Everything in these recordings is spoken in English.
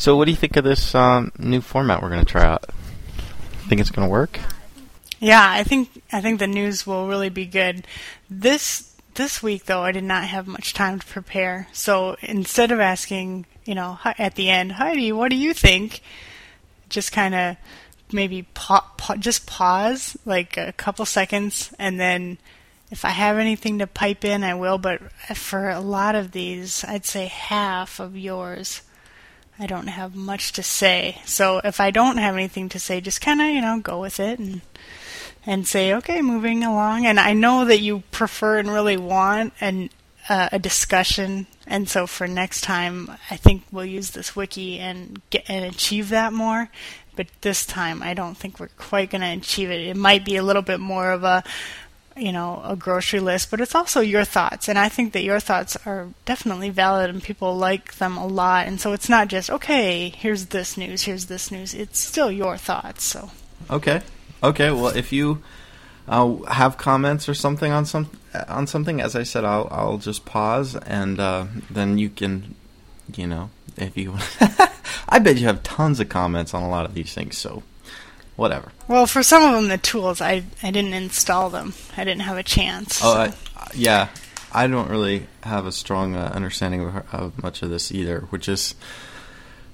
So, what do you think of this um, new format we're going to try out? Think it's going to work? Yeah, I think I think the news will really be good. This this week though, I did not have much time to prepare. So instead of asking, you know, at the end, Heidi, what do you think? Just kind of maybe pa- pa- just pause like a couple seconds and then if I have anything to pipe in, I will. But for a lot of these, I'd say half of yours, I don't have much to say. So if I don't have anything to say, just kind of you know go with it and and say okay, moving along. And I know that you prefer and really want an uh, a discussion. And so for next time, I think we'll use this wiki and get and achieve that more. But this time, I don't think we're quite going to achieve it. It might be a little bit more of a you know, a grocery list, but it's also your thoughts. And I think that your thoughts are definitely valid and people like them a lot. And so it's not just, okay, here's this news, here's this news. It's still your thoughts. So Okay. Okay. Well, if you uh, have comments or something on some on something, as I said, I'll I'll just pause and uh, then you can, you know, if you, I bet you have tons of comments on a lot of these things. So whatever. Well, for some of them, the tools I I didn't install them. I didn't have a chance. Oh, I, yeah. I don't really have a strong uh, understanding of, of, much of this either, which is,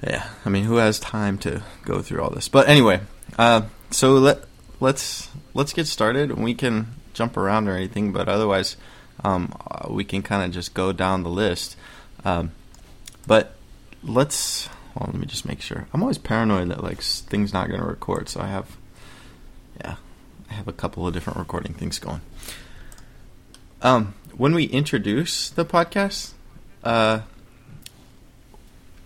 yeah. I mean, who has time to go through all this? But anyway, uh, so let let's let's get started. We can jump around or anything, but otherwise, um, uh, we can kind of just go down the list. Um, but let's well, let me just make sure. I'm always paranoid that like things not going to record, so I have, yeah, I have a couple of different recording things going. Um, when we introduce the podcast, uh,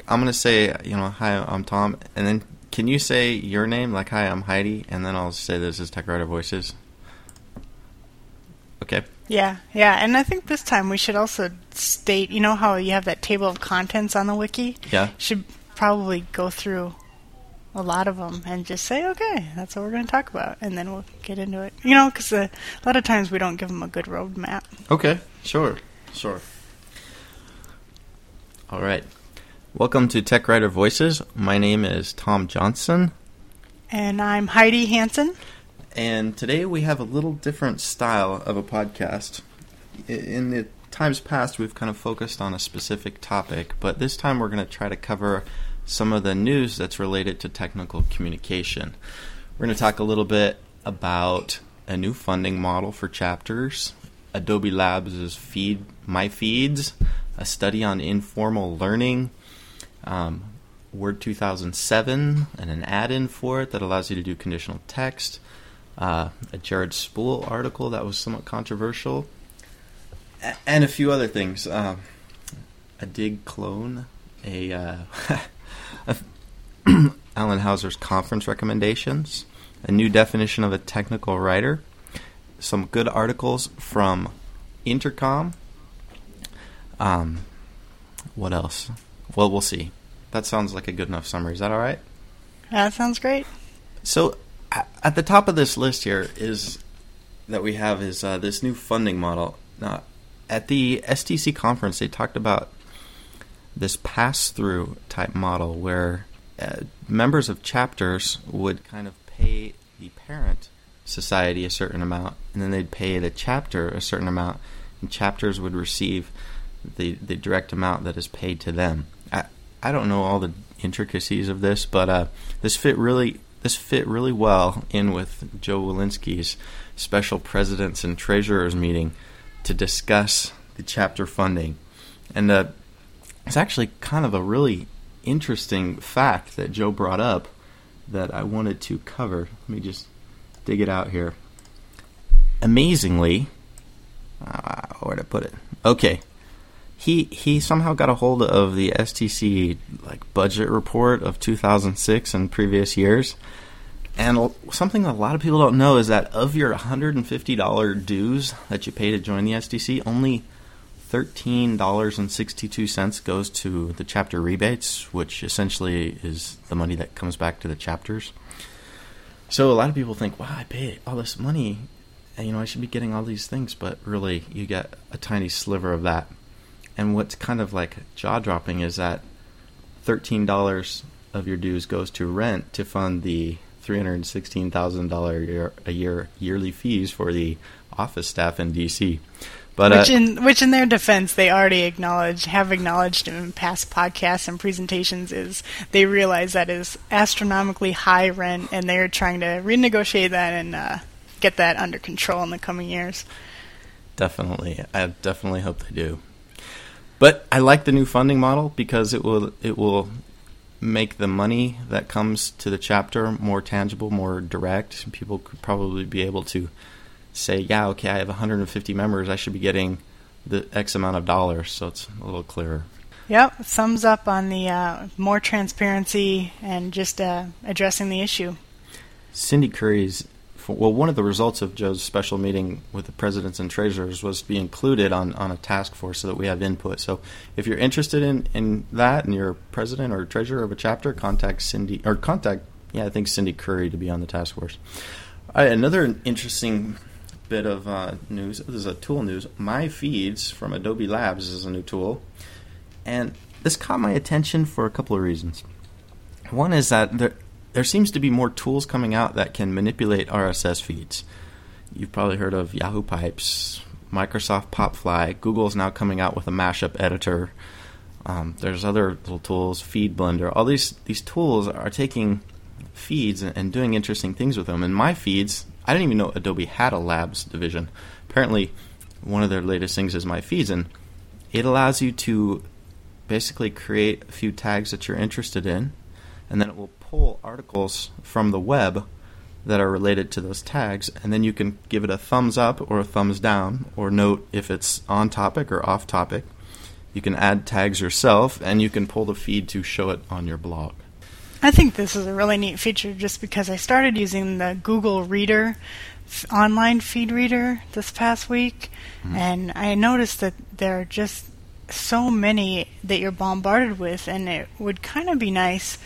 I'm gonna say, you know, hi, I'm Tom, and then can you say your name, like, hi, I'm Heidi, and then I'll say this is TechWriter Voices. Okay. Yeah, yeah, and I think this time we should also state, you know, how you have that table of contents on the wiki. Yeah. Should probably go through a lot of them and just say, okay, that's what we're going to talk about, and then we'll get into it. You know, because uh, a lot of times we don't give them a good roadmap. Okay, sure, sure. All right. Welcome to Tech Writer Voices. My name is Tom Johnson. And I'm Heidi Hansen. And today we have a little different style of a podcast. In the times past, we've kind of focused on a specific topic, but this time we're going to try to cover some of the news that's related to technical communication. We're going to talk a little bit about a new funding model for chapters, Adobe Labs' feed my feeds, a study on informal learning, um, Word 2007, and an add-in for it that allows you to do conditional text, uh, a Jared Spool article that was somewhat controversial, and a few other things. Um, a Digg clone, a uh, Alan Houser's conference recommendations, a new definition of a technical writer, some good articles from Intercom. Um, what else? Well, we'll see. That sounds like a good enough summary. Is that all right? That sounds great. So, at the top of this list here is that we have is uh, this new funding model. Now, at the STC conference, they talked about this pass through type model where uh, members of chapters would kind of pay the parent society a certain amount, and then they'd pay the chapter a certain amount, and chapters would receive the the direct amount that is paid to them. I I don't know all the intricacies of this, but uh, this fit really this fit really well in with Joe Welinske's special presidents and treasurers meeting to discuss the chapter funding, and uh, it's actually kind of a really interesting fact that Joe brought up that I wanted to cover. Let me just dig it out here. Amazingly, uh, where to put it? Okay, he he somehow got a hold of the STC like budget report of 2006 and previous years. And something a lot of people don't know is that of your $150 dues that you pay to join the STC, only $13.62 goes to the chapter rebates, which essentially is the money that comes back to the chapters. So a lot of people think, wow, I pay all this money, and you know, I should be getting all these things, but really, you get a tiny sliver of that. And what's kind of like jaw dropping is that thirteen dollars of your dues goes to rent to fund the three hundred sixteen thousand dollar a year yearly fees for the office staff in DC. But, which, uh, in which, in their defense, they already acknowledge, have acknowledged in past podcasts and presentations, is they realize that is astronomically high rent, and they're trying to renegotiate that and uh, get that under control in the coming years. Definitely, I definitely hope they do. But I like the new funding model because it will it will make the money that comes to the chapter more tangible, more direct. People could probably be able to say, yeah, okay, I have 150 members, I should be getting the X amount of dollars, so it's a little clearer. Yep, thumbs up on the uh, more transparency and just uh, addressing the issue. Cindy Curry's, well, one of the results of Joe's special meeting with the presidents and treasurers was to be included on, on a task force so that we have input. So if you're interested in, in that and you're president or treasurer of a chapter, contact Cindy, or contact, yeah, I think Cindy Curry to be on the task force. another interesting bit of uh, news. This is a tool news. My Feeds from Adobe Labs is a new tool, and this caught my attention for a couple of reasons. One is that there there seems to be more tools coming out that can manipulate RSS feeds. You've probably heard of Yahoo Pipes, Microsoft Popfly. Google's now coming out with a mashup editor. Um, there's other little tools, Feed Blender. All these these tools are taking feeds and, and doing interesting things with them. And my feeds I didn't even know Adobe had a labs division. Apparently, one of their latest things is My Feeds, and it allows you to basically create a few tags that you're interested in, and then it will pull articles from the web that are related to those tags, and then you can give it a thumbs up or a thumbs down, or note if it's on topic or off topic. You can add tags yourself, and you can pull the feed to show it on your blog. I think this is a really neat feature just because I started using the Google Reader online feed reader this past week, mm-hmm. and I noticed that there are just so many that you're bombarded with, and it would kind of be nice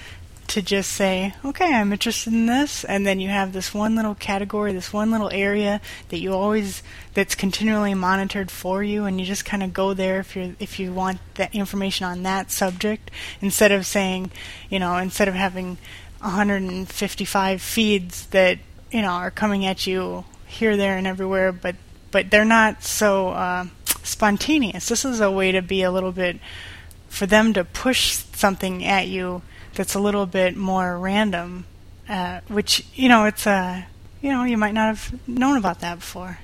to just say, okay, I'm interested in this, and then you have this one little category, this one little area that you always that's continually monitored for you, and you just kind of go there if you if you want that information on that subject, instead of saying, you know, instead of having 155 feeds that you know are coming at you here, there, and everywhere, but but they're not so uh, spontaneous. This is a way to be a little bit for them to push something at you that's a little bit more random, uh, which you know it's a uh, you know you might not have known about that before.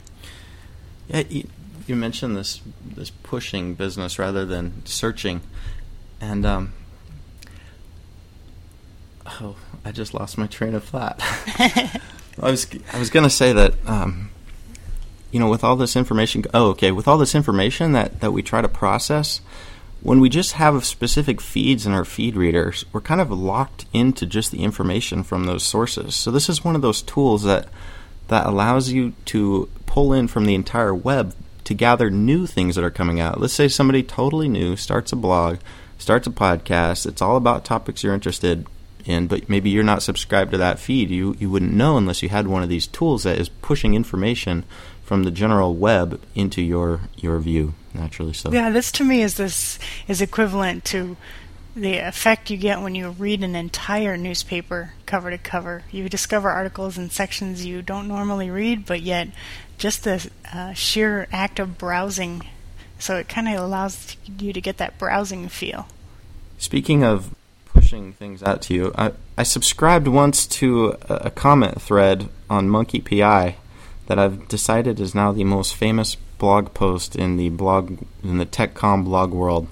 Yeah, you, you mentioned this this pushing business rather than searching, and um, oh, I just lost my train of thought. I was I was going to say that um, you know with all this information. Oh, okay, with all this information that that we try to process when we just have specific feeds in our feed readers, we're kind of locked into just the information from those sources. So this is one of those tools that that allows you to pull in from the entire web to gather new things that are coming out. Let's say somebody totally new starts a blog, starts a podcast, it's all about topics you're interested in, but maybe you're not subscribed to that feed. You you wouldn't know unless you had one of these tools that is pushing information from the general web into your your view naturally so. Yeah this to me is this is equivalent to the effect you get when you read an entire newspaper cover to cover. You discover articles and sections you don't normally read but yet just the uh, sheer act of browsing so it kind of allows you to get that browsing feel. Speaking of pushing things out to you i, I subscribed once to a, a comment thread on monkey pi that I've decided is now the most famous blog post in the blog in the TechCom blog world.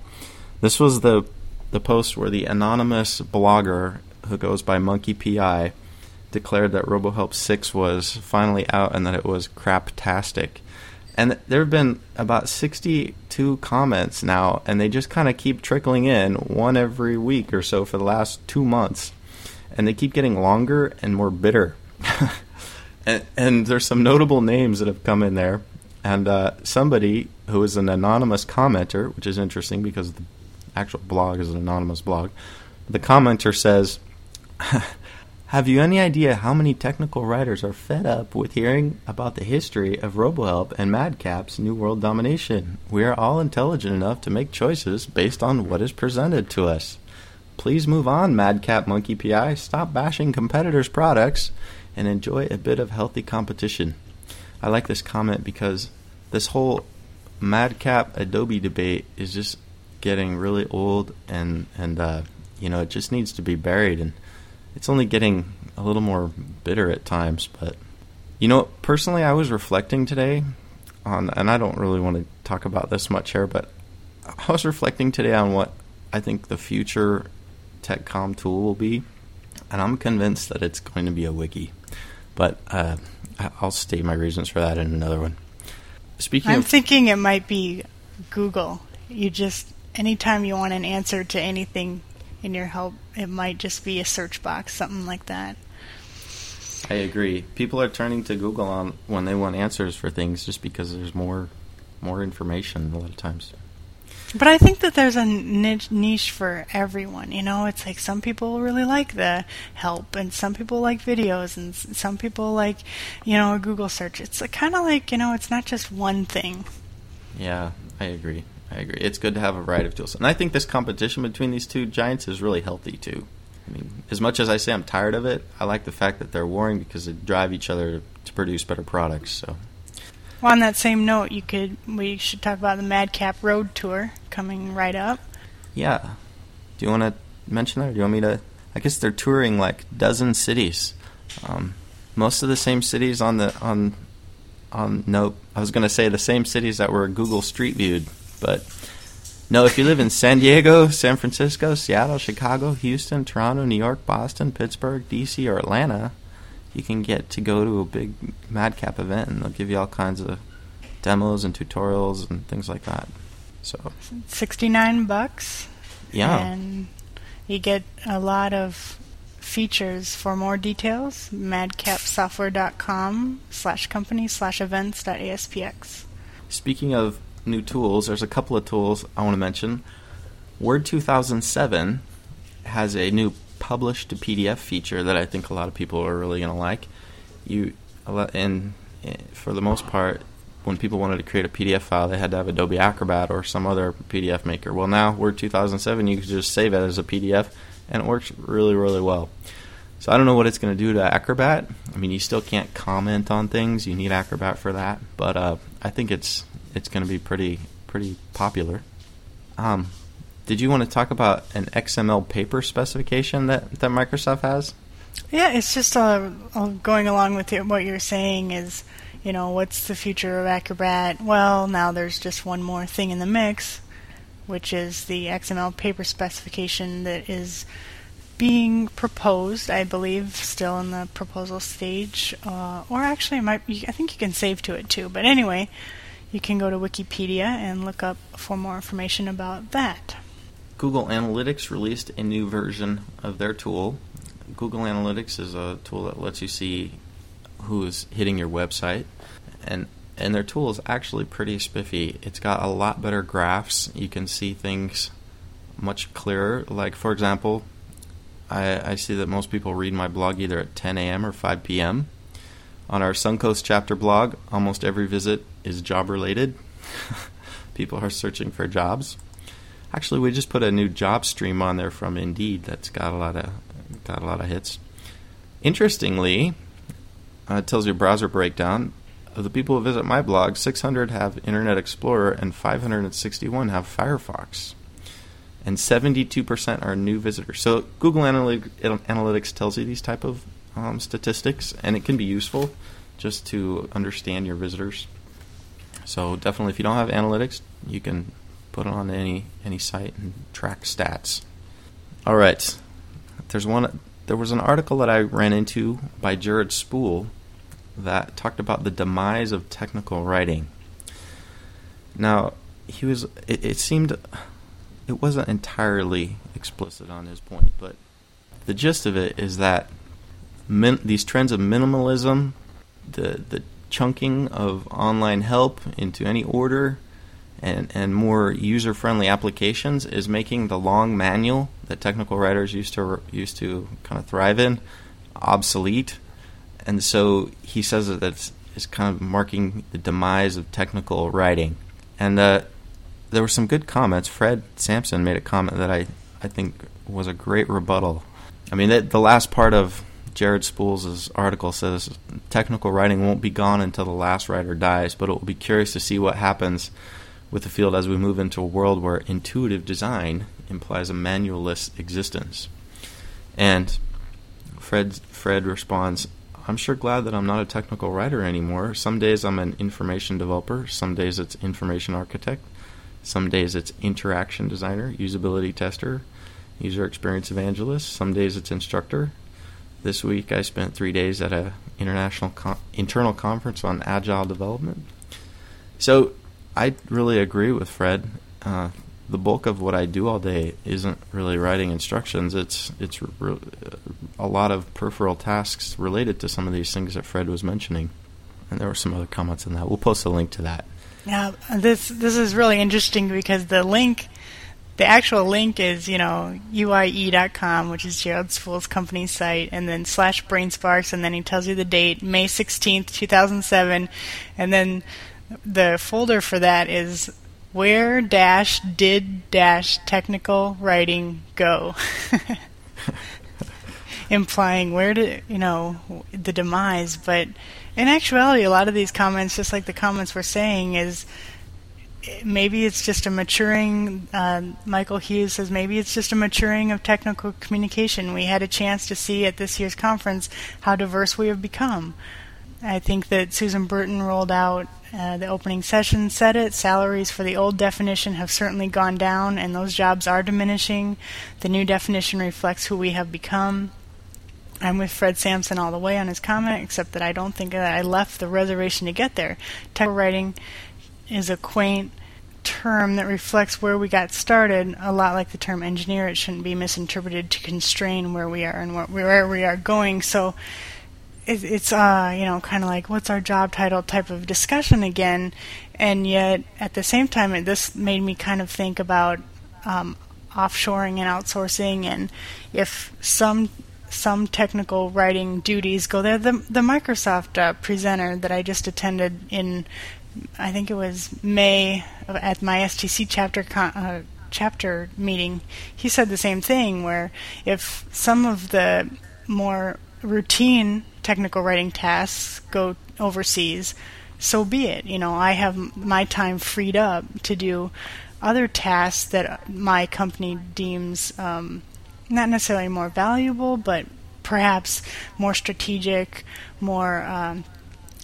This was the the post where the anonymous blogger who goes by Monkey PI declared that RoboHelp 6 was finally out and that it was craptastic. And there have been about 62 comments now, and they just kind of keep trickling in one every week or so for the last two months. And they keep getting longer and more bitter. and, there's some notable names that have come in there. And uh, somebody who is an anonymous commenter, which is interesting because the actual blog is an anonymous blog. The commenter says, Have you any idea how many technical writers are fed up with hearing about the history of RoboHelp and Madcap's New World Domination? We are all intelligent enough to make choices based on what is presented to us. please move on, Madcap Monkey PI. Stop bashing competitors' products and enjoy a bit of healthy competition. I like this comment because this whole Madcap Adobe debate is just getting really old and and uh, you know it just needs to be buried and it's only getting a little more bitter at times but you know personally I was reflecting today on and I don't really want to talk about this much here but I was reflecting today on what I think the future TechCom tool will be and I'm convinced that it's going to be a wiki but uh, I'll state my reasons for that in another one speaking I'm of, thinking it might be Google you just anytime you want an answer to anything in your help, it might just be a search box, something like that. I agree. People are turning to Google on when they want answers for things just because there's more more information a lot of times. But I think that there's a niche, for everyone. You know, it's like some people really like the help, and some people like videos, and some people like, you know, a Google search. It's kind of like you know, it's not just one thing. Yeah, I agree. I agree. It's good to have a variety of tools, and I think this competition between these two giants is really healthy too. I mean, as much as I say I'm tired of it, I like the fact that they're warring because they drive each other to produce better products. So. Well, on that same note, you could we should talk about the Madcap Road Tour coming right up. Yeah. Do you want to mention that? Or do you want me to? I guess they're touring like dozen cities. Um, most of the same cities on the on on no. I was going to say the same cities that were Google Street Viewed but no, if you live in San Diego, San Francisco, Seattle, Chicago, Houston, Toronto, New York, Boston, Pittsburgh, DC, or Atlanta, you can get to go to a big Madcap event, and they'll give you all kinds of demos and tutorials and things like that. So sixty nine bucks. Yeah, and you get a lot of features. For more details, madcapsoftware.com slash company slash events dot aspx. Speaking of new tools. There's a couple of tools I want to mention. Word 2007 has a new publish to PDF feature that I think a lot of people are really going to like. You and eh, for the most part, when people wanted to create a PDF file, they had to have Adobe Acrobat or some other PDF maker. Well, now Word 2007, you can just save it as a PDF, and it works really, really well. So I don't know what it's going to do to Acrobat. I mean, you still can't comment on things. You need Acrobat for that, but uh, I think it's it's going to be pretty pretty popular. Um, did you want to talk about an XML paper specification that, that Microsoft has? Yeah, it's just uh, uh, going along with what you're saying is, you know, what's the future of Acrobat? Well, now there's just one more thing in the mix, which is the XML paper specification that is being proposed, I believe, still in the proposal stage, uh, or actually, it might be, I think you can save to it too. But anyway, you can go to Wikipedia and look up for more information about that. Google Analytics released a new version of their tool. Google Analytics is a tool that lets you see who is hitting your website, and and their tool is actually pretty spiffy. It's got a lot better graphs. You can see things much clearer. Like for example, I, I see that most people read my blog either at 10 a.m. or 5 p.m. On our Suncoast chapter blog, almost every visit is job related. People are searching for jobs. Actually, we just put a new job stream on there from Indeed that's got a lot of got a lot of hits. Interestingly, uh, it tells you browser breakdown. Of the people who visit my blog, 600 have Internet Explorer and 561 have Firefox. And 72% are new visitors. So Google Analytics tells you these type of um, statistics, and it can be useful just to understand your visitors. So definitely, if you don't have analytics, you can put it on any any site and track stats. All right, there's one. There was an article that I ran into by Jared Spool that talked about the demise of technical writing. Now, he was. It, it seemed it wasn't entirely explicit on his point, but the gist of it is that min, these trends of minimalism, the the chunking of online help into any order, and and more user friendly applications is making the long manual that technical writers used to used to kind of thrive in obsolete, and so he says that that's is kind of marking the demise of technical writing, and uh, there were some good comments. Fred Sampson made a comment that I I think was a great rebuttal. I mean, the, the last part of Jared Spools' article says technical writing won't be gone until the last writer dies, but it will be curious to see what happens with the field as we move into a world where intuitive design implies a manualless existence. And Fred Fred responds, I'm sure glad that I'm not a technical writer anymore. Some days I'm an information developer, some days it's information architect, some days it's interaction designer, usability tester, user experience evangelist, some days it's instructor. This week I spent 3 days at a international internal conference on agile development. So I really agree with Fred. Uh, the bulk of what I do all day isn't really writing instructions. It's it's re- a lot of peripheral tasks related to some of these things that Fred was mentioning, and there were some other comments on that. We'll post a link to that. Yeah, this this is really interesting because the link, the actual link is you know uie.com, which is Jared Spool's company site, and then slash brainsparks, and then he tells you the date, May sixteenth, two thousand seven, and then the folder for that is where dash did dash technical writing go? Implying where did you know the demise, but in actuality, a lot of these comments, just like the comments we're saying, is maybe it's just a maturing. Uh, Michael Hughes says maybe it's just a maturing of technical communication. We had a chance to see at this year's conference how diverse we have become. I think that Susan Burton rolled out uh, the opening session said it. Salaries for the old definition have certainly gone down, and those jobs are diminishing. The new definition reflects who we have become. I'm with Fred Sampson all the way on his comment, except that I don't think that I left the reservation to get there. Technical writing is a quaint term that reflects where we got started, a lot like the term engineer. It shouldn't be misinterpreted to constrain where we are and where we are going. So it, it's uh you know kind of like what's our job title type of discussion again, and yet at the same time it, this made me kind of think about um, offshoring and outsourcing, and if some some technical writing duties go there. The the Microsoft uh, presenter that I just attended in, I think it was May at my STC chapter con- uh, chapter meeting, he said the same thing. Where if some of the more routine technical writing tasks go overseas, so be it. You know, I have my time freed up to do other tasks that my company deems um, not necessarily more valuable, but perhaps more strategic, more um,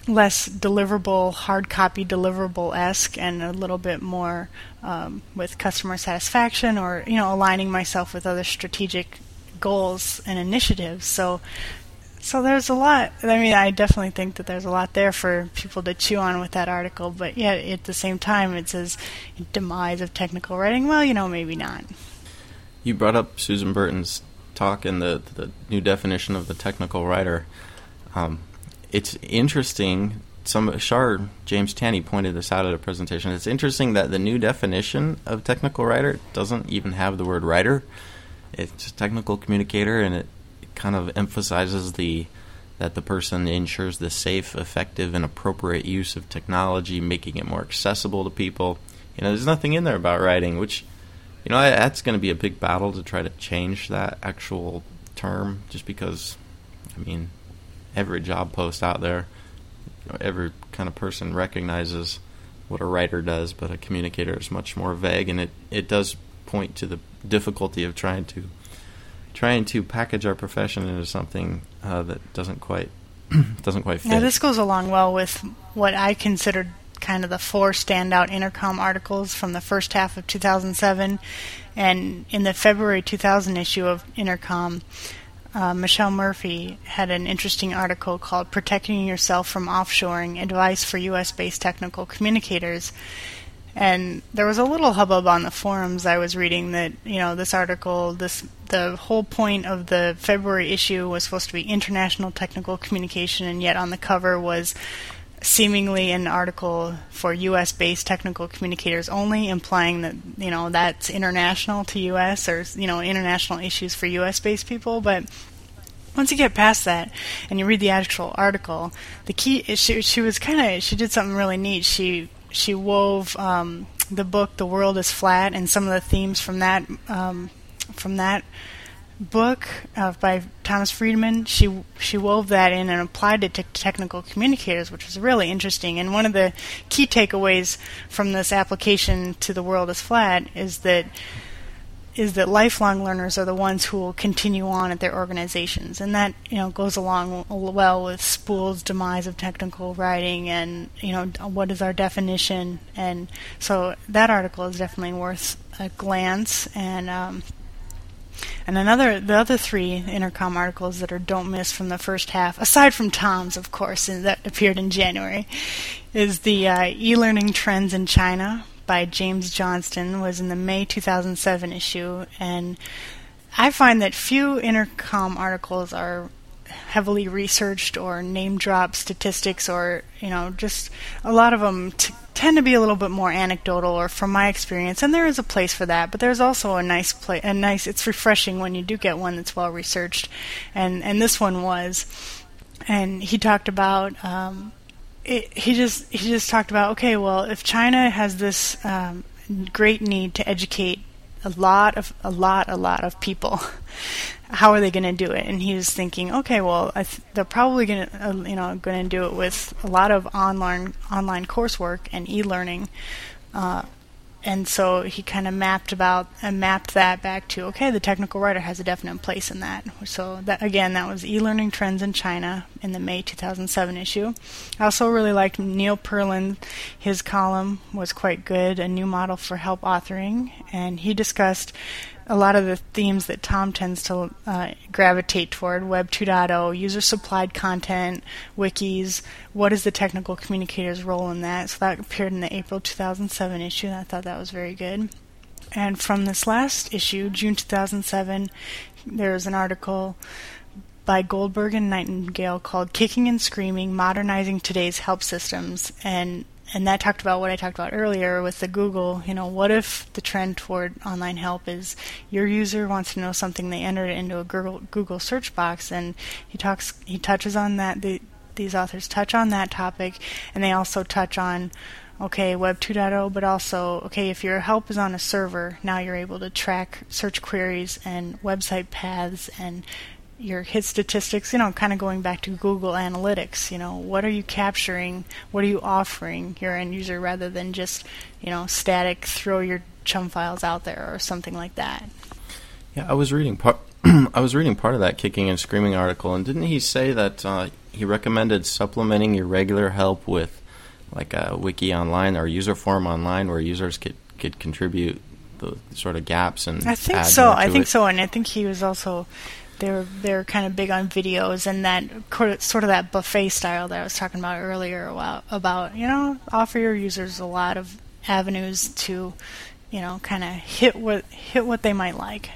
less deliverable, hard copy deliverable esque, and a little bit more um, with customer satisfaction or you know aligning myself with other strategic goals and initiatives. So so there's a lot. I mean, I definitely think that there's a lot there for people to chew on with that article. But yet, at the same time, it says demise of technical writing. Well, you know, maybe not. You brought up Susan Burton's talk and the the new definition of the technical writer. Um, it's interesting. Some Shar James Tanney pointed this out at a presentation. It's interesting that the new definition of technical writer doesn't even have the word writer. It's technical communicator, and it kind of emphasizes the that the person ensures the safe, effective, and appropriate use of technology, making it more accessible to people. You know, there's nothing in there about writing, which, you know, that's going to be a big battle to try to change that actual term, just because, I mean, every job post out there, you know, every kind of person recognizes what a writer does, but a communicator is much more vague, and it, it does point to the difficulty of trying to trying to package our profession into something uh, that doesn't quite doesn't quite fit. Now this goes along well with what I considered kind of the four standout intercom articles from the first half of 2007, and in the February 2000 issue of Intercom. Uh, Michelle Murphy had an interesting article called Protecting Yourself from Offshoring Advice for U.S. Based Technical Communicators. And there was a little hubbub on the forums I was reading that, you know, this article, this the whole point of the February issue was supposed to be international technical communication and yet on the cover was seemingly an article for US based technical communicators only, implying that, you know, that's international to US or, you know, international issues for US based people, but once you get past that and you read the actual article, the key she she was kind of she did something really neat. She she wove um, the book "The World Is Flat" and some of the themes from that um, from that book uh, by Thomas Friedman, she she wove that in and applied it to technical communicators, which was really interesting. And one of the key takeaways from this application to the world is flat is that is that lifelong learners are the ones who will continue on at their organizations, and that you know goes along well with Spool's demise of technical writing, and you know what is our definition, and so that article is definitely worth a glance, and um, and another the other three intercom articles that are don't miss from the first half, aside from Tom's of course, that appeared in January, is the uh, e-learning trends in China by James Johnston was in the May 2007 issue, and I find that few intercom articles are heavily researched or name drop statistics or you know just a lot of them t- tend to be a little bit more anecdotal or from my experience and there is a place for that but there's also a nice place a nice it's refreshing when you do get one that's well researched and and this one was and he talked about um, it, he just he just talked about okay, well, if China has this um, great need to educate a lot of a lot a lot of people, how are they going to do it? And he was thinking, okay, well, th- they're probably going to uh, you know going to do it with a lot of online online coursework and e-learning. Uh, and so he kind of mapped about and mapped that back to okay the technical writer has a definite place in that. So that again that was e-learning trends in china in the may 2007 issue. I also really liked neil perlin his column was quite good a new model for help authoring. And he discussed a lot of the themes that Tom tends to uh, gravitate toward Web 2.0, user supplied content, wikis, what is the technical communicator's role in that? So that appeared in the April 2007 issue, and I thought that was very good. And from this last issue, June 2007, there was an article by Goldberg and Nightingale called Kicking and Screaming Modernizing Today's Help Systems. And and that talked about what I talked about earlier with the Google. You know, what if the trend toward online help is your user wants to know something, they enter it into a Google, Google search box, and he talks, he touches on that. The, these authors touch on that topic, and they also touch on okay, Web 2.0, but also, okay, if your help is on a server, now you're able to track search queries and website paths and your hit statistics, you know, kind of going back to Google Analytics, you know, what are you capturing? What are you offering your end user rather than just, you know, static throw your chum files out there or something like that. Yeah, I was reading part I was reading part of that kicking and screaming article and didn't he say that uh, he recommended supplementing your regular help with like a wiki online or user forum online where users could could contribute the sort of gaps and I think so. I think it. so and I think he was also they're they're kind of big on videos and that sort of that buffet style that I was talking about earlier about, about you know offer your users a lot of avenues to you know kind of hit what hit what they might like.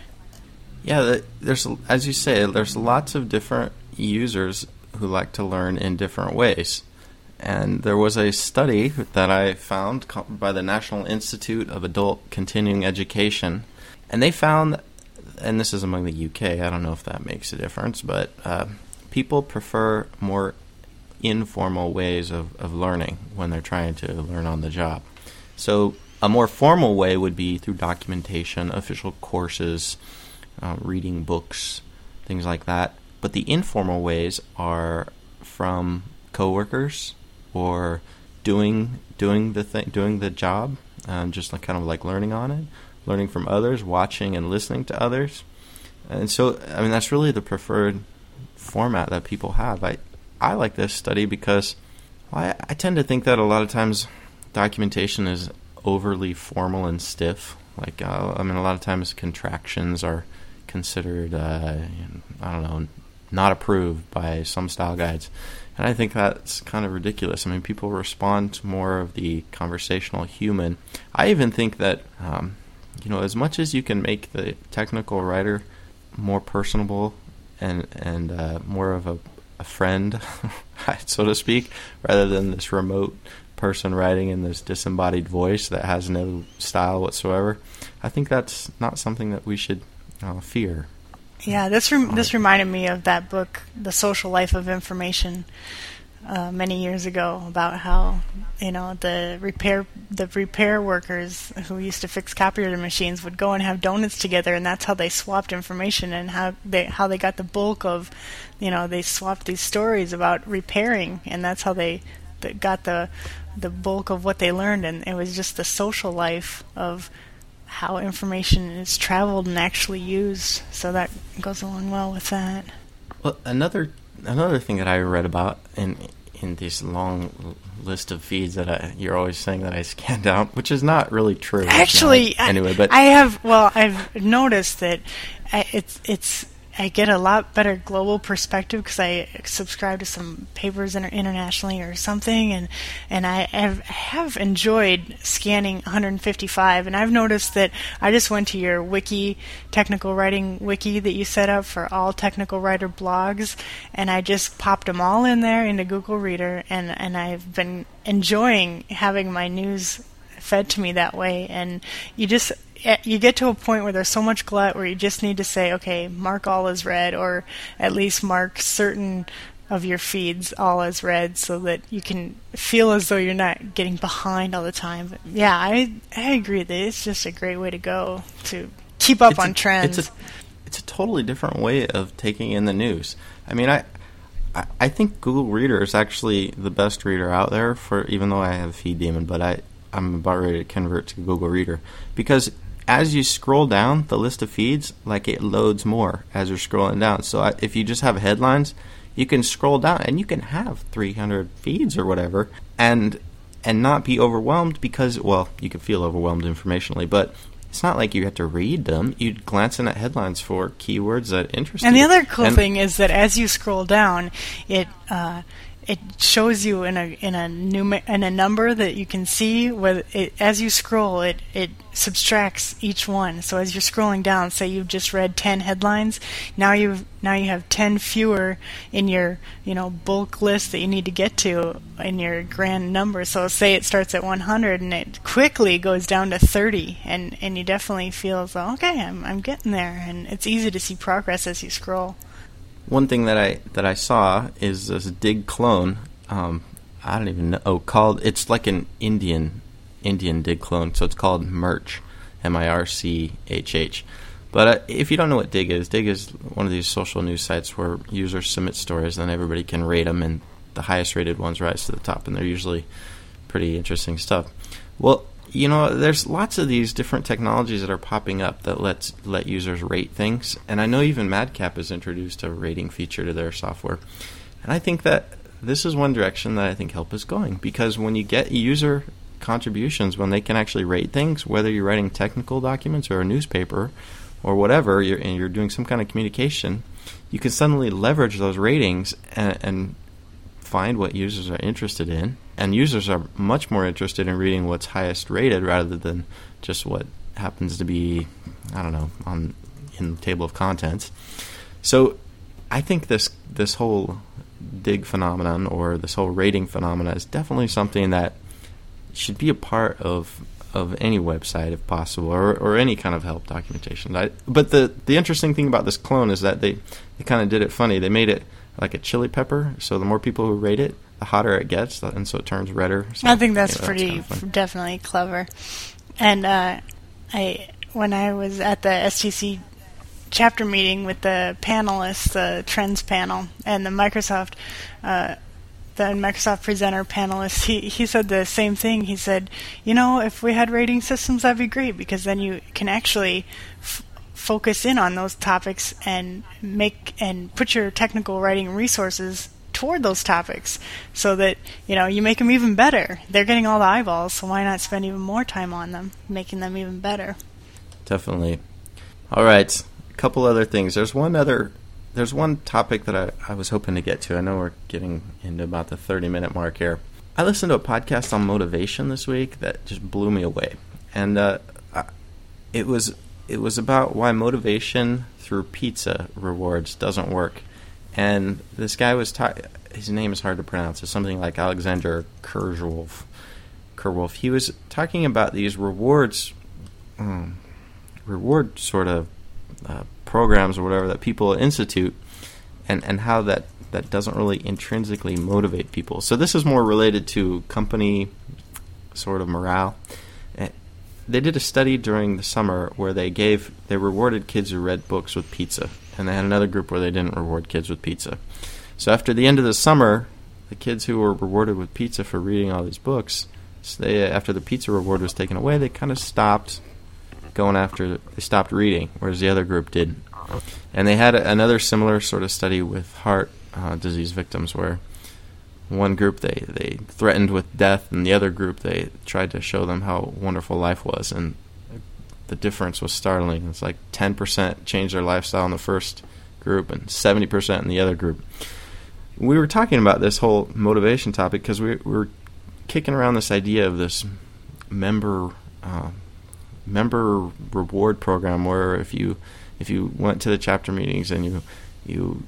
Yeah, there's as you say, there's lots of different users who like to learn in different ways. And there was a study that I found by the National Institute of Adult Continuing Education, and they found and this is among the UK. I don't know if that makes a difference, but uh, people prefer more informal ways of, of learning when they're trying to learn on the job. So, a more formal way would be through documentation, official courses, uh, reading books, things like that. But the informal ways are from coworkers or doing doing the thing, doing the job, um, just like kind of like learning on it, learning from others, watching and listening to others. And so, I mean, that's really the preferred format that people have. I, I like this study because well, I, I tend to think that a lot of times documentation is overly formal and stiff. Like, uh, I mean, a lot of times contractions are considered, uh, I don't know, not approved by some style guides. And I think that's kind of ridiculous. I mean, people respond to more of the conversational human. I even think that um, you know, as much as you can make the technical writer more personable and and uh, more of a, a friend, so to speak, rather than this remote person writing in this disembodied voice that has no style whatsoever, I think that's not something that we should uh, fear. Yeah, this rem- this reminded me of that book, The Social Life of Information, uh, many years ago about how you know the repair the repair workers who used to fix copier machines would go and have donuts together, and that's how they swapped information and how they how they got the bulk of you know they swapped these stories about repairing, and that's how they, got the the bulk of what they learned, and it was just the social life of how information is traveled and actually used. So that goes along well with that. Well, another another thing that I read about in in this long list of feeds that I, you're always saying that I scanned out, which is not really true. Actually, anyway, but I have well, I've noticed that uh, it's it's I get a lot better global perspective because I subscribe to some papers inter- internationally or something, and and I have, have enjoyed scanning 155. And I've noticed that I just went to your wiki, technical writing wiki that you set up for all technical writer blogs, and I just popped them all in there into Google Reader, and and I've been enjoying having my news fed to me that way. And you just Eh, you get to a point where there's so much glut where you just need to say, okay, mark all as read, or at least mark certain of your feeds all as read so that you can feel as though you're not getting behind all the time. But yeah, I I agree that it's just a great way to go to keep up it's on a, trends. It's a, it's a totally different way of taking in the news. I mean, I I think Google Reader is actually the best reader out there for even though I have Feed Demon, but I I'm about ready to convert to Google Reader because as you scroll down the list of feeds, like it loads more as you're scrolling down. So if you just have headlines, you can scroll down and you can have 300 feeds or whatever, and and not be overwhelmed because well, you can feel overwhelmed informationally, but it's not like you have to read them. You glance in at headlines for keywords that interest and you. And the other cool and thing is that as you scroll down, it uh, it shows you in a in a in a number that you can see it, as you scroll it it subtracts each one. So as you're scrolling down say you've just read 10 headlines now you've now you have 10 fewer in your you know bulk list that you need to get to in your grand number. So say it starts at 100 and it quickly goes down to 30 and and you definitely feel okay I'm I'm getting there. And it's easy to see progress as you scroll one thing that I that I saw is this Digg clone. Um, I don't even know oh, called. It's like an Indian Indian Digg clone, so it's called Mirch, M I R C H H. But uh, if you don't know what Digg is, Digg is one of these social news sites where users submit stories, and everybody can rate them, and the highest rated ones rise to the top, and they're usually pretty interesting stuff. Well, you know, there's lots of these different technologies that are popping up that lets let users rate things, and I know even Madcap has introduced a rating feature to their software, and I think that this is one direction that I think help is going. Because when you get user contributions, when they can actually rate things, whether you're writing technical documents or a newspaper or whatever, you're, and you're doing some kind of communication, you can suddenly leverage those ratings and, and find what users are interested in, and users are much more interested in reading what's highest rated rather than just what happens to be, I don't know, on in the table of contents. So, I think this this whole Digg phenomenon or this whole rating phenomenon is definitely something that should be a part of of any website if possible or, or any kind of help documentation. I, but the the interesting thing about this clone is that they, they kind of did it funny. They made it like a chili pepper. So the more people who rate it, the hotter it gets, and so it turns redder. So, I think that's pretty that's kind of definitely clever. And uh, I when I was at the STC chapter meeting with the panelists, the trends panel, and the Microsoft. Uh, the Microsoft presenter panelist, he, he said the same thing. He said, you know, if we had rating systems, that'd be great because then you can actually f- focus in on those topics and make and put your technical writing resources toward those topics so that you know you make them even better they're getting all the eyeballs so why not spend even more time on them making them even better Definitely. All right. A couple other things. There's one other. There's one topic that I, I was hoping to get to. I know we're getting into about the 30 minute mark here. I listened to a podcast on motivation this week that just blew me away, and uh, it was it was about why motivation through pizza rewards doesn't work. And this guy was ta- his name is hard to pronounce. It's something like Alexander Kurzwolf. Kerwolf. He was talking about these rewards um, reward sort of uh, programs or whatever that people institute, and and how that that doesn't really intrinsically motivate people. So this is more related to company sort of morale. Eh, They did a study during the summer where they gave they rewarded kids who read books with pizza, and they had another group where they didn't reward kids with pizza. So after the end of the summer, the kids who were rewarded with pizza for reading all these books, so they after the pizza reward was taken away, they kind of stopped going after they stopped reading, whereas the other group didn't. And they had a, another similar sort of study with heart uh, disease victims, where one group they they threatened with death, and the other group they tried to show them how wonderful life was, and the difference was startling. It's like ten percent changed their lifestyle in the first group, and seventy percent in the other group. We were talking about this whole motivation topic because we, we were kicking around this idea of this member uh, member reward program where if you if you went to the chapter meetings and you you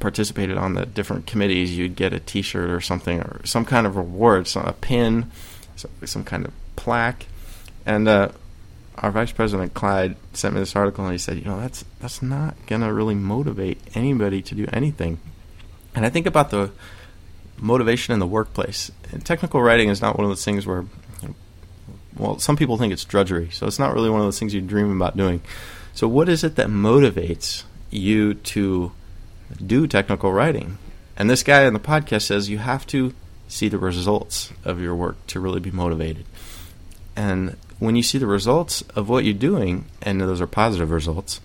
participated on the different committees, you'd get a T-shirt or something or some kind of reward, some, a pin, some, some kind of plaque. And uh, our vice president Clyde sent me this article, and he said, you know, that's that's not gonna really motivate anybody to do anything. And I think about the motivation in the workplace. And technical writing is not one of those things where, well, some people think it's drudgery, so it's not really one of those things you dream about doing. So, what is it that motivates you to do technical writing? And this guy in the podcast says you have to see the results of your work to really be motivated. And when you see the results of what you're doing, and those are positive results,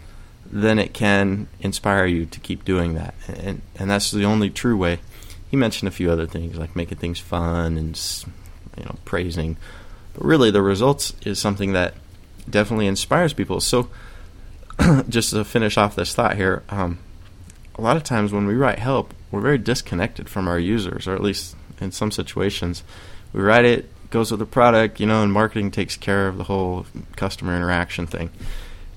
then it can inspire you to keep doing that. And, and that's the only true way. He mentioned a few other things like making things fun and you know praising, but really the results is something that definitely inspires people. So just to finish off this thought here, um, a lot of times when we write help, we're very disconnected from our users, or at least in some situations, we write it goes with the product, you know, and marketing takes care of the whole customer interaction thing,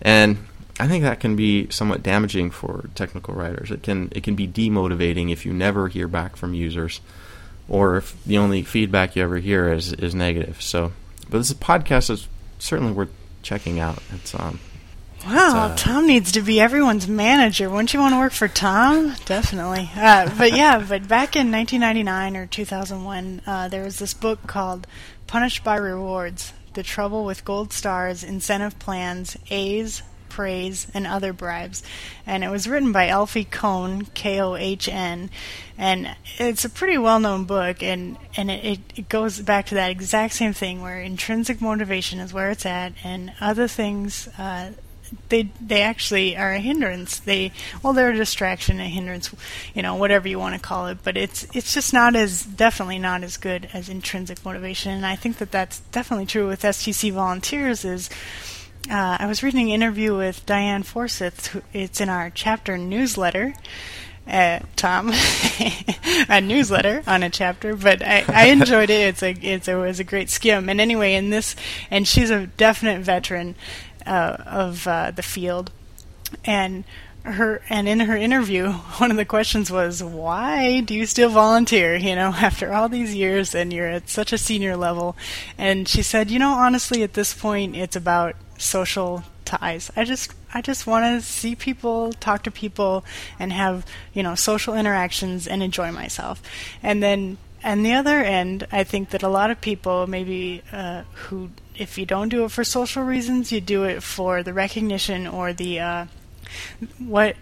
and I think that can be somewhat damaging for technical writers. It can it can be demotivating if you never hear back from users, or if the only feedback you ever hear is is negative. So, but this podcast is certainly worth checking out. It's um Wow, uh, Tom needs to be everyone's manager. Wouldn't you want to work for Tom? Definitely. Uh, but yeah, but back in 1999 or 2001, uh, there was this book called Punished by Rewards The Trouble with Gold Stars, Incentive Plans, A's, Praise, and Other Bribes. And it was written by Alfie Kohn, K O H N. And it's a pretty well known book, and, and it, it, it goes back to that exact same thing where intrinsic motivation is where it's at, and other things. Uh, they they actually are a hindrance. They well, they're a distraction, a hindrance, you know, whatever you want to call it. But it's it's just not as definitely not as good as intrinsic motivation. And I think that that's definitely true with STC volunteers. Is uh, I was reading an interview with Diane Forsyth. It's in our chapter newsletter. Uh, Tom, a newsletter on a chapter, but I, I enjoyed it. It's a it's a, it was a great skim. And anyway, in this, and she's a definite veteran uh, of uh, the field, and her and in her interview, one of the questions was, "Why do you still volunteer? You know, after all these years, and you're at such a senior level." And she said, "You know, honestly, at this point, it's about social ties. I just I just want to see people, talk to people, and have you know social interactions and enjoy myself." And then and the other end, I think that a lot of people maybe uh, who, if you don't do it for social reasons, you do it for the recognition or the uh, what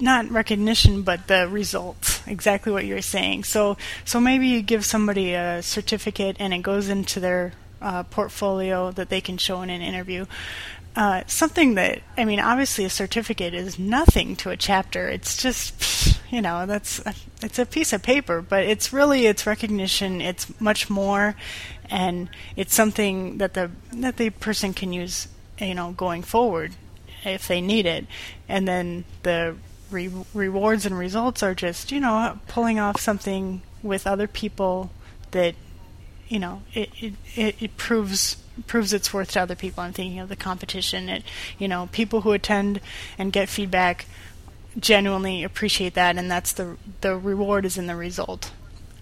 not recognition but the results exactly what you're saying so so maybe you give somebody a certificate and it goes into their uh, portfolio that they can show in an interview uh, something that I mean, obviously, a certificate is nothing to a chapter. It's just, you know, that's it's a piece of paper, but it's really it's recognition. It's much more, and it's something that the that the person can use, you know, going forward if they need it. And then the re- rewards and results are just, you know, pulling off something with other people that, you know, it it, it, proves proves its worth to other people. I'm thinking of the competition. It, you know, people who attend and get feedback genuinely appreciate that, and that's the the reward is in the result.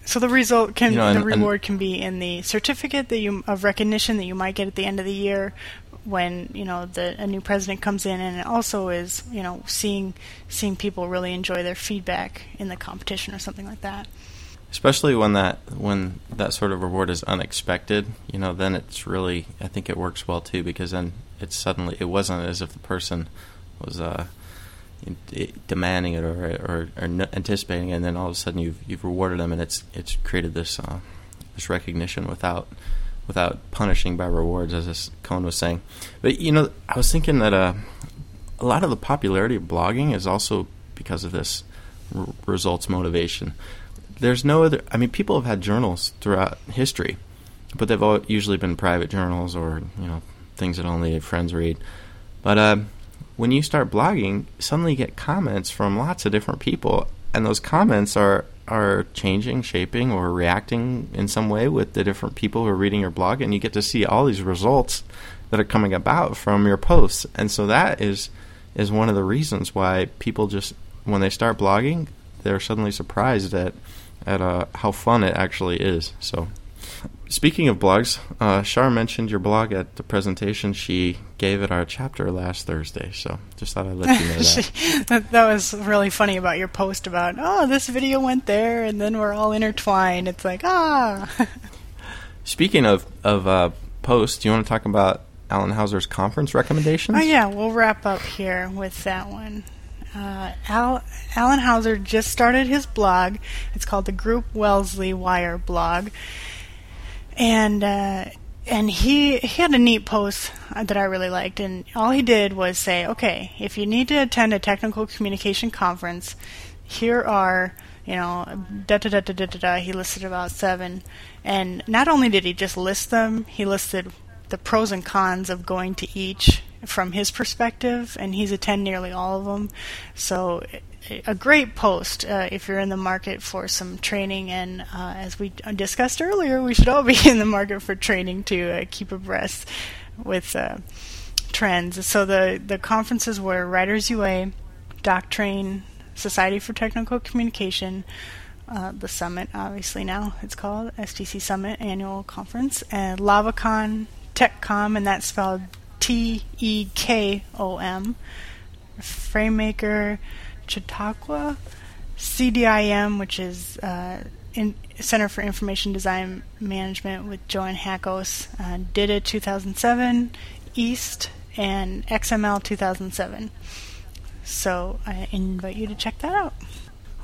So the result can You know, the and- and- reward can be in the certificate that you of recognition that you might get at the end of the year when you know the a new president comes in, and it also is you know seeing seeing people really enjoy their feedback in the competition or something like that. especially when that when that sort of reward is unexpected you know then it's really i think it works well too because then it's suddenly it wasn't as if the person was uh demanding it or or, or anticipating it and then all of a sudden you've you've rewarded them and it's it's created this uh this recognition without without punishing by rewards as Kohn was saying but you know i was thinking that uh a lot of the popularity of blogging is also because of this r- results motivation there's no other. I mean, people have had journals throughout history, but they've all usually been private journals or you know things that only friends read. But uh, when you start blogging, suddenly you get comments from lots of different people, and those comments are are changing, shaping, or reacting in some way with the different people who are reading your blog, and you get to see all these results that are coming about from your posts, and so that is is one of the reasons why people just when they start blogging, they're suddenly surprised at at uh, how fun it actually is. So, speaking of blogs, uh, Shar mentioned your blog at the presentation she gave at our chapter last Thursday. So, just thought I'd let you know that. that, that was really funny about your post about oh this video went there and then we're all intertwined. It's like ah. Speaking of of uh, posts, do you want to talk about Alan Houser's conference recommendations? Oh yeah, we'll wrap up here with that one. Uh, Al, Alan Houser just started his blog. It's called the Group Wellesley Wire blog, and uh, and he he had a neat post uh, that I really liked. And all he did was say, okay, if you need to attend a technical communication conference, here are you know da da da da da da. da. He listed about seven, and not only did he just list them, he listed the pros and cons of going to each from his perspective, and he's attended nearly all of them. So, a great post uh, if you're in the market for some training. And uh, as we discussed earlier, we should all be in the market for training to uh, keep abreast with uh, trends. So the the conferences were Writers UA, DocTrain, Society for Technical Communication. Uh, the summit, obviously now it's called STC Summit Annual Conference, and LavaCon, tekom, and that's spelled T E K O M. FrameMaker, Chautauqua, CDIM, which is uh, in Center for Information Design Management with JoAnn Hackos, uh, DITA 2007, East, and XML 2007. So I invite you to check that out.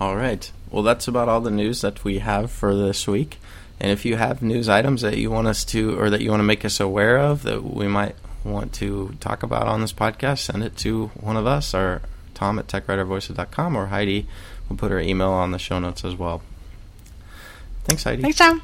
All right. Well, that's about all the news that we have for this week. And if you have news items that you want us to, or that you want to make us aware of, that we might want to talk about on this podcast, send it to one of us, or Tom at TechWriterVoices.com, or Heidi. We'll put her email on the show notes as well. Thanks, Heidi. Thanks, Tom.